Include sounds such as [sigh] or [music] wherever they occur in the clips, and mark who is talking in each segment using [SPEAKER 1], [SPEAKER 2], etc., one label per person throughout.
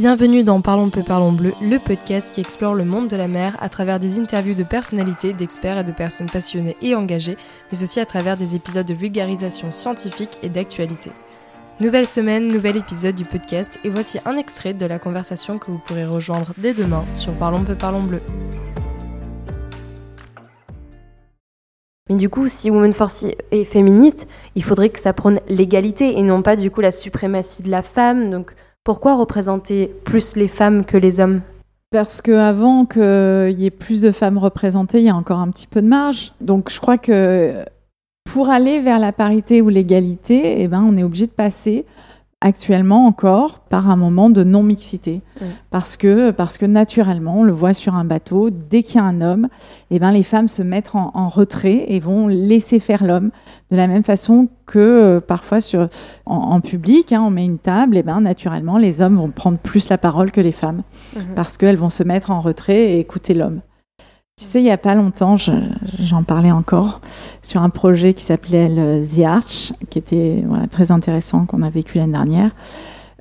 [SPEAKER 1] Bienvenue dans Parlons peu, parlons bleu, le podcast qui explore le monde de la mer à travers des interviews de personnalités, d'experts et de personnes passionnées et engagées, mais aussi à travers des épisodes de vulgarisation scientifique et d'actualité. Nouvelle semaine, nouvel épisode du podcast et voici un extrait de la conversation que vous pourrez rejoindre dès demain sur Parlons peu, parlons bleu.
[SPEAKER 2] Mais du coup, si Women Force est féministe, il faudrait que ça prône l'égalité et non pas du coup la suprématie de la femme. Pourquoi représenter plus les femmes que les hommes?
[SPEAKER 3] Parce qu'avant qu'il y ait plus de femmes représentées, il y a encore un petit peu de marge. Donc je crois que pour aller vers la parité ou l'égalité, eh ben, on est obligé de passer actuellement encore par un moment de non-mixité. Parce, que, parce que naturellement, on le voit sur un bateau, dès qu'il y a un homme, eh ben, les femmes se mettent en, retrait et vont laisser faire l'homme. De la même façon que euh, parfois sur, en, public, hein, on met une table, et ben, naturellement, les hommes vont prendre plus la parole que les femmes. Mhm. Parce qu'elles vont se mettre en retrait et écouter l'homme. Tu sais, il n'y a pas longtemps, j'en parlais encore, sur un projet qui s'appelait The Arch, qui était voilà, très intéressant, qu'on a vécu l'année dernière.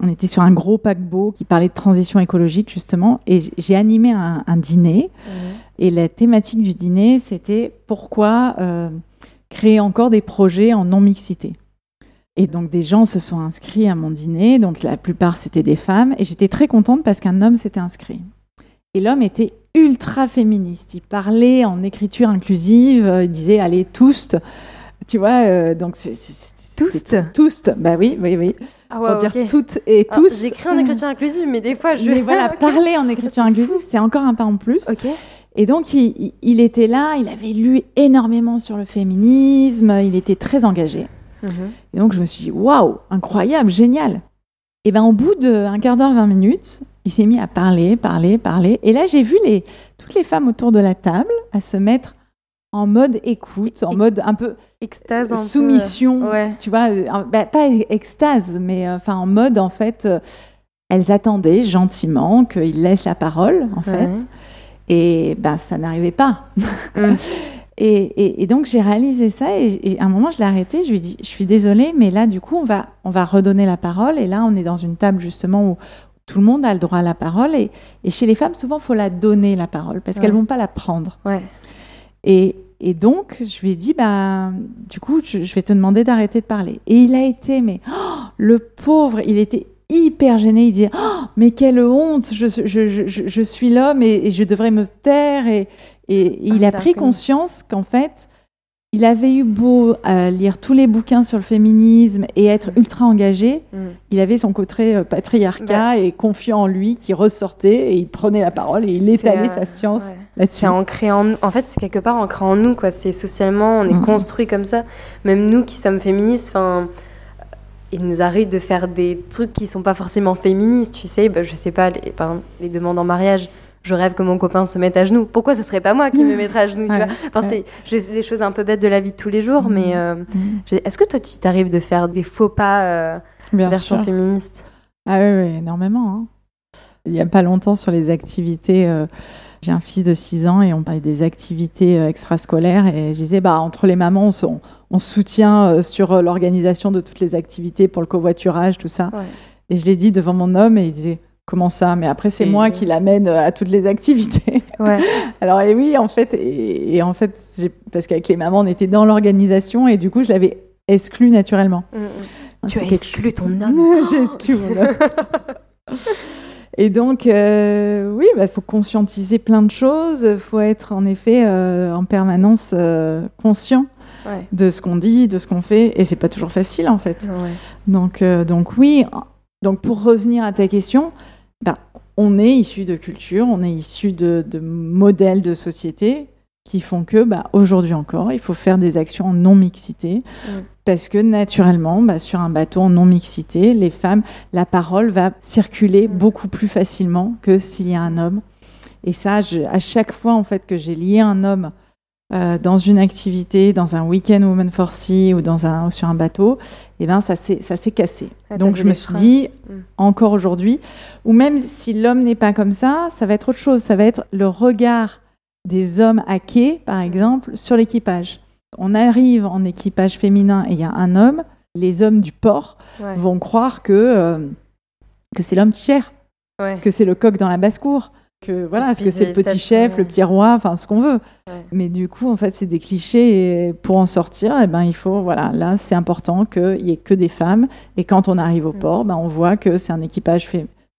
[SPEAKER 3] On était sur un gros paquebot qui parlait de transition écologique, justement, et j'ai animé un, dîner. Et la thématique du dîner, c'était pourquoi euh, créer encore des projets en non-mixité. Et donc des gens se sont inscrits à mon dîner, donc la plupart c'était des femmes, et j'étais très contente parce qu'un homme s'était inscrit. Et l'homme était ultra féministe. Il parlait en écriture inclusive, euh, il disait allez tous, tu vois, euh, donc c'est
[SPEAKER 2] tous
[SPEAKER 3] tous bah oui oui oui. Ah pour dire toutes et tous.
[SPEAKER 2] j'écris en écriture inclusive mais des fois je
[SPEAKER 3] mais voilà [laughs] parler en écriture inclusive c'est encore un pas en plus.
[SPEAKER 2] Ok.
[SPEAKER 3] Et donc il, il, était là il avait lu énormément sur le féminisme il était très engagé. Mhm. et donc je me suis dit waouh incroyable génial. Et ben au bout d'un quart d'heure 20 minutes il s'est mis à parler, parler, parler. Et là, j'ai vu les, toutes les femmes autour de la table à se mettre en mode écoute, en mode un peu
[SPEAKER 2] extase,
[SPEAKER 3] soumission, tu vois, bah, pas extase, mais euh, enfin en mode en fait, euh, elles attendaient gentiment qu'il laisse la parole en fait, et ben ça n'arrivait pas. Mm. [laughs] et, et, donc j'ai réalisé ça et, à un moment je l'ai arrêté, je lui ai dit, je suis désolée, mais là du coup on va on va redonner la parole et là on est dans une table justement où, tout le monde a le droit à la parole. Et, chez les femmes, souvent, il faut la donner, la parole, parce qu'elles ne vont pas la prendre.
[SPEAKER 2] Ouais.
[SPEAKER 3] Et, donc, je lui ai dit, bah, du coup, je, vais te demander d'arrêter de parler. Et il a été, mais oh, le pauvre, il était hyper gêné. Il disait, oh, mais quelle honte, je, je, suis l'homme et, je devrais me taire. Et, et, il a pris conscience qu'en fait, il avait eu beau euh, lire tous les bouquins sur le féminisme et être mm. ultra engagé, mm. il avait son côté euh, patriarcat et confiant en lui qui ressortait et il prenait la parole et il étalait sa science là-dessus.
[SPEAKER 2] ancré en, en fait, c'est quelque part ancré en nous, quoi. C'est socialement, on est mm. construit comme ça. Même nous qui sommes féministes, enfin il nous arrive de faire des trucs qui sont pas forcément féministes, tu sais, bah, je sais pas, les, par exemple, les demandes en mariage je rêve que mon copain se mette à genoux. Pourquoi ce serait pas moi qui me [laughs] mettrais à genoux tu vois enfin, c'est des choses un peu bêtes de la vie de tous les jours, mais euh, mm. est-ce que toi, tu t'arrives de faire des faux pas euh, version féministe?
[SPEAKER 3] Ah oui, énormément. Hein. Il y a pas longtemps sur les activités. Euh, j'ai un fils de 6 ans et on parlait des activités extrascolaires et je disais bah entre les mamans on, on soutient sur l'organisation de toutes les activités pour le covoiturage tout ça. Et je l'ai dit devant mon homme et il disait Comment ça? Mais après, c'est moi qui l'amène euh, à toutes les activités. [laughs]
[SPEAKER 2] Ouais. [laughs]
[SPEAKER 3] Alors, et oui, en fait, et, en fait, parce qu'avec les mamans, on était dans l'organisation et du coup, je l'avais exclu naturellement.
[SPEAKER 2] Mm, mm. Tu as exclu ton [laughs] homme.
[SPEAKER 3] J'ai exclu mon homme. et donc, euh, oui, il bah, faut conscientiser plein de choses. Il faut être en effet euh, en permanence conscient. de ce qu'on dit, de ce qu'on fait, et c'est pas toujours facile en fait. Donc, donc oui. Donc pour revenir à ta question, on est issu de culture, on est issu de, modèles de société qui font que, ben, aujourd'hui encore, il faut faire des actions en non-mixité. Mm. Parce que naturellement, ben, sur un bateau en non-mixité, les femmes, la parole va circuler mm. beaucoup plus facilement que s'il y a un homme. Et ça, à chaque fois en fait que j'ai lié un homme euh, dans une activité, dans un week-end Women for Sea ou dans un, sur un bateau, et eh ben ça s'est cassé. Ah, Donc je me suis dit, mm. encore aujourd'hui, ou même si l'homme n'est pas comme ça, ça va être autre chose. Ça va être le regard des hommes à quai, par exemple, sur l'équipage. On arrive en équipage féminin et il y a un homme, les hommes du port vont croire que, euh, que c'est l'homme qui gère. que c'est le coq dans la basse-cour que voilà, est-ce que c'est le petit chef, le petit roi, enfin ce qu'on veut. Mais du coup, en fait, c'est des clichés et pour en sortir, eh ben, il faut, voilà, là, c'est important qu'il y ait que des femmes. Et quand on arrive au port, ben, on voit que c'est un équipage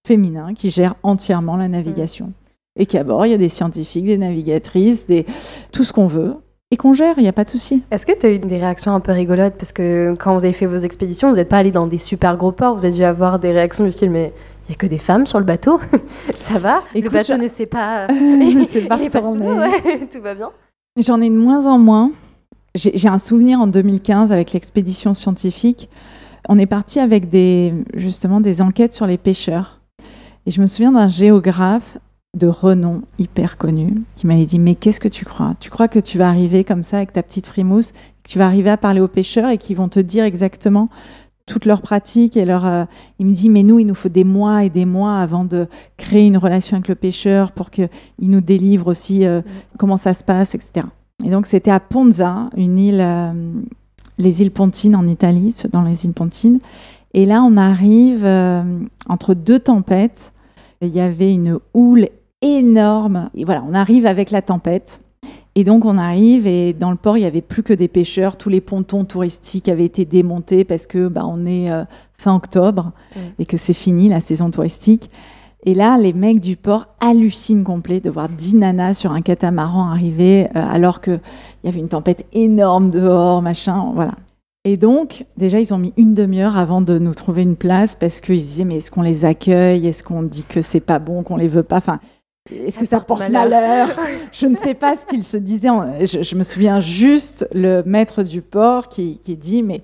[SPEAKER 3] féminin qui gère entièrement la navigation. Et qu'à bord, il y a des scientifiques, des navigatrices, des... tout ce qu'on veut. Et qu'on gère, il n'y a pas de souci.
[SPEAKER 2] Est-ce que tu as eu des réactions un peu rigolotes? Parce que quand vous avez fait vos expéditions, vous n'êtes pas allé dans des super gros ports, vous avez dû avoir des réactions du style mais n'y a que des femmes sur le bateau. [laughs] ça va? Le bateau ne sait pas. [laughs]
[SPEAKER 3] pas [laughs]
[SPEAKER 2] tout va bien.
[SPEAKER 3] J'en ai de moins en moins. J'ai un souvenir en 2015 avec l'expédition scientifique. On est parti avec des, justement des enquêtes sur les pêcheurs. Et je me souviens d'un géographe de renom hyper connu qui m'avait dit Mais qu'est-ce que tu crois? Tu crois que tu vas arriver comme ça avec ta petite frimousse, que tu vas arriver à parler aux pêcheurs et qu'ils vont te dire exactement toutes leurs pratiques et leur. Euh, il me dit mais nous il nous faut des mois et des mois avant de créer une relation avec le pêcheur pour qu'il nous délivre aussi euh, comment ça se passe, etc. Et donc c'était à Ponza, une île, euh, les îles Pontines en Italie, dans les îles Pontines. Et là on arrive entre deux tempêtes. Il y avait une houle énorme. Et voilà, on arrive avec la tempête. Et donc on arrive et dans le port il y avait plus que des pêcheurs, tous les pontons touristiques avaient été démontés parce que bah, on est euh, fin octobre et que c'est fini la saison touristique. Et là les mecs du port hallucinent complet de voir 10 nanas sur un catamaran arriver euh, alors qu'il y avait une tempête énorme dehors, machin, voilà. Et donc, déjà, ils ont mis une demi-heure avant de nous trouver une place parce qu'ils disaient, mais est-ce qu'on les accueille? Est-ce qu'on dit que c'est pas bon, qu'on les veut pas? Enfin, est-ce que ça porte malheur, [laughs] Je ne sais pas ce qu'il se disait. Je, me souviens juste le maître du port qui, qui dit, mais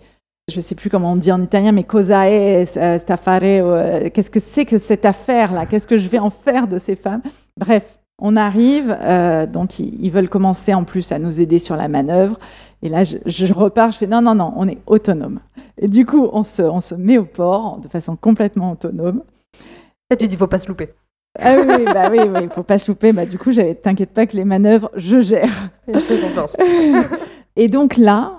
[SPEAKER 3] je ne sais plus comment on dit en italien, mais cosa è stafare euh, Qu'est-ce que c'est que cette affaire-là? Qu'est-ce que je vais en faire de ces femmes? Bref, on arrive, euh, donc ils, veulent commencer en plus à nous aider sur la manœuvre. Et là, je, je, repars, je fais non, non, non, on est autonome. Et du coup, on se, on se met au port de façon complètement autonome.
[SPEAKER 2] Et tu dis, faut pas se louper.
[SPEAKER 3] Ah oui, bah oui, il faut pas se louper. Bah, du coup, j'avais, t'inquiète pas que les manœuvres, je gère.
[SPEAKER 2] Je [laughs]
[SPEAKER 3] Et donc là,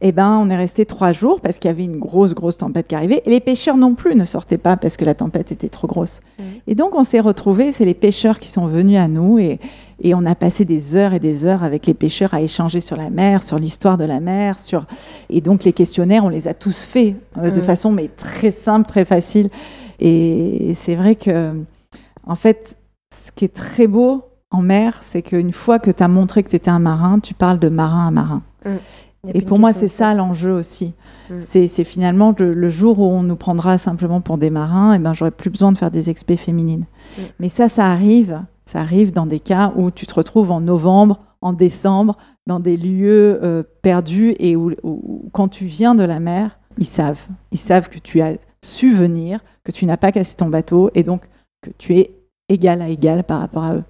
[SPEAKER 3] eh ben, on est resté trois jours parce qu'il y avait une grosse, grosse tempête qui arrivait. Et les pêcheurs non plus ne sortaient pas parce que la tempête était trop grosse. Et donc, on s'est retrouvés, c'est les pêcheurs qui sont venus à nous et, et on a passé des heures et des heures avec les pêcheurs à échanger sur la mer, sur l'histoire de la mer. Sur... Et donc, les questionnaires, on les a tous faits euh, de façon mais très simple, très facile. Et c'est vrai que en fait, ce qui est très beau en mer, c'est qu'une fois que tu as montré que tu étais un marin, tu parles de marin à marin. Mm. Et pour moi, c'est ça l'enjeu aussi. Mm. C'est finalement le, jour où on nous prendra simplement pour des marins, et eh ben j'aurai plus besoin de faire des expés féminines. Mm. Mais ça, ça arrive. Ça arrive dans des cas où tu te retrouves en novembre, en décembre, dans des lieux euh, perdus et où, quand tu viens de la mer, ils savent. Ils savent que tu as su venir, que tu n'as pas cassé ton bateau et donc que tu es égal à égal par rapport à eux.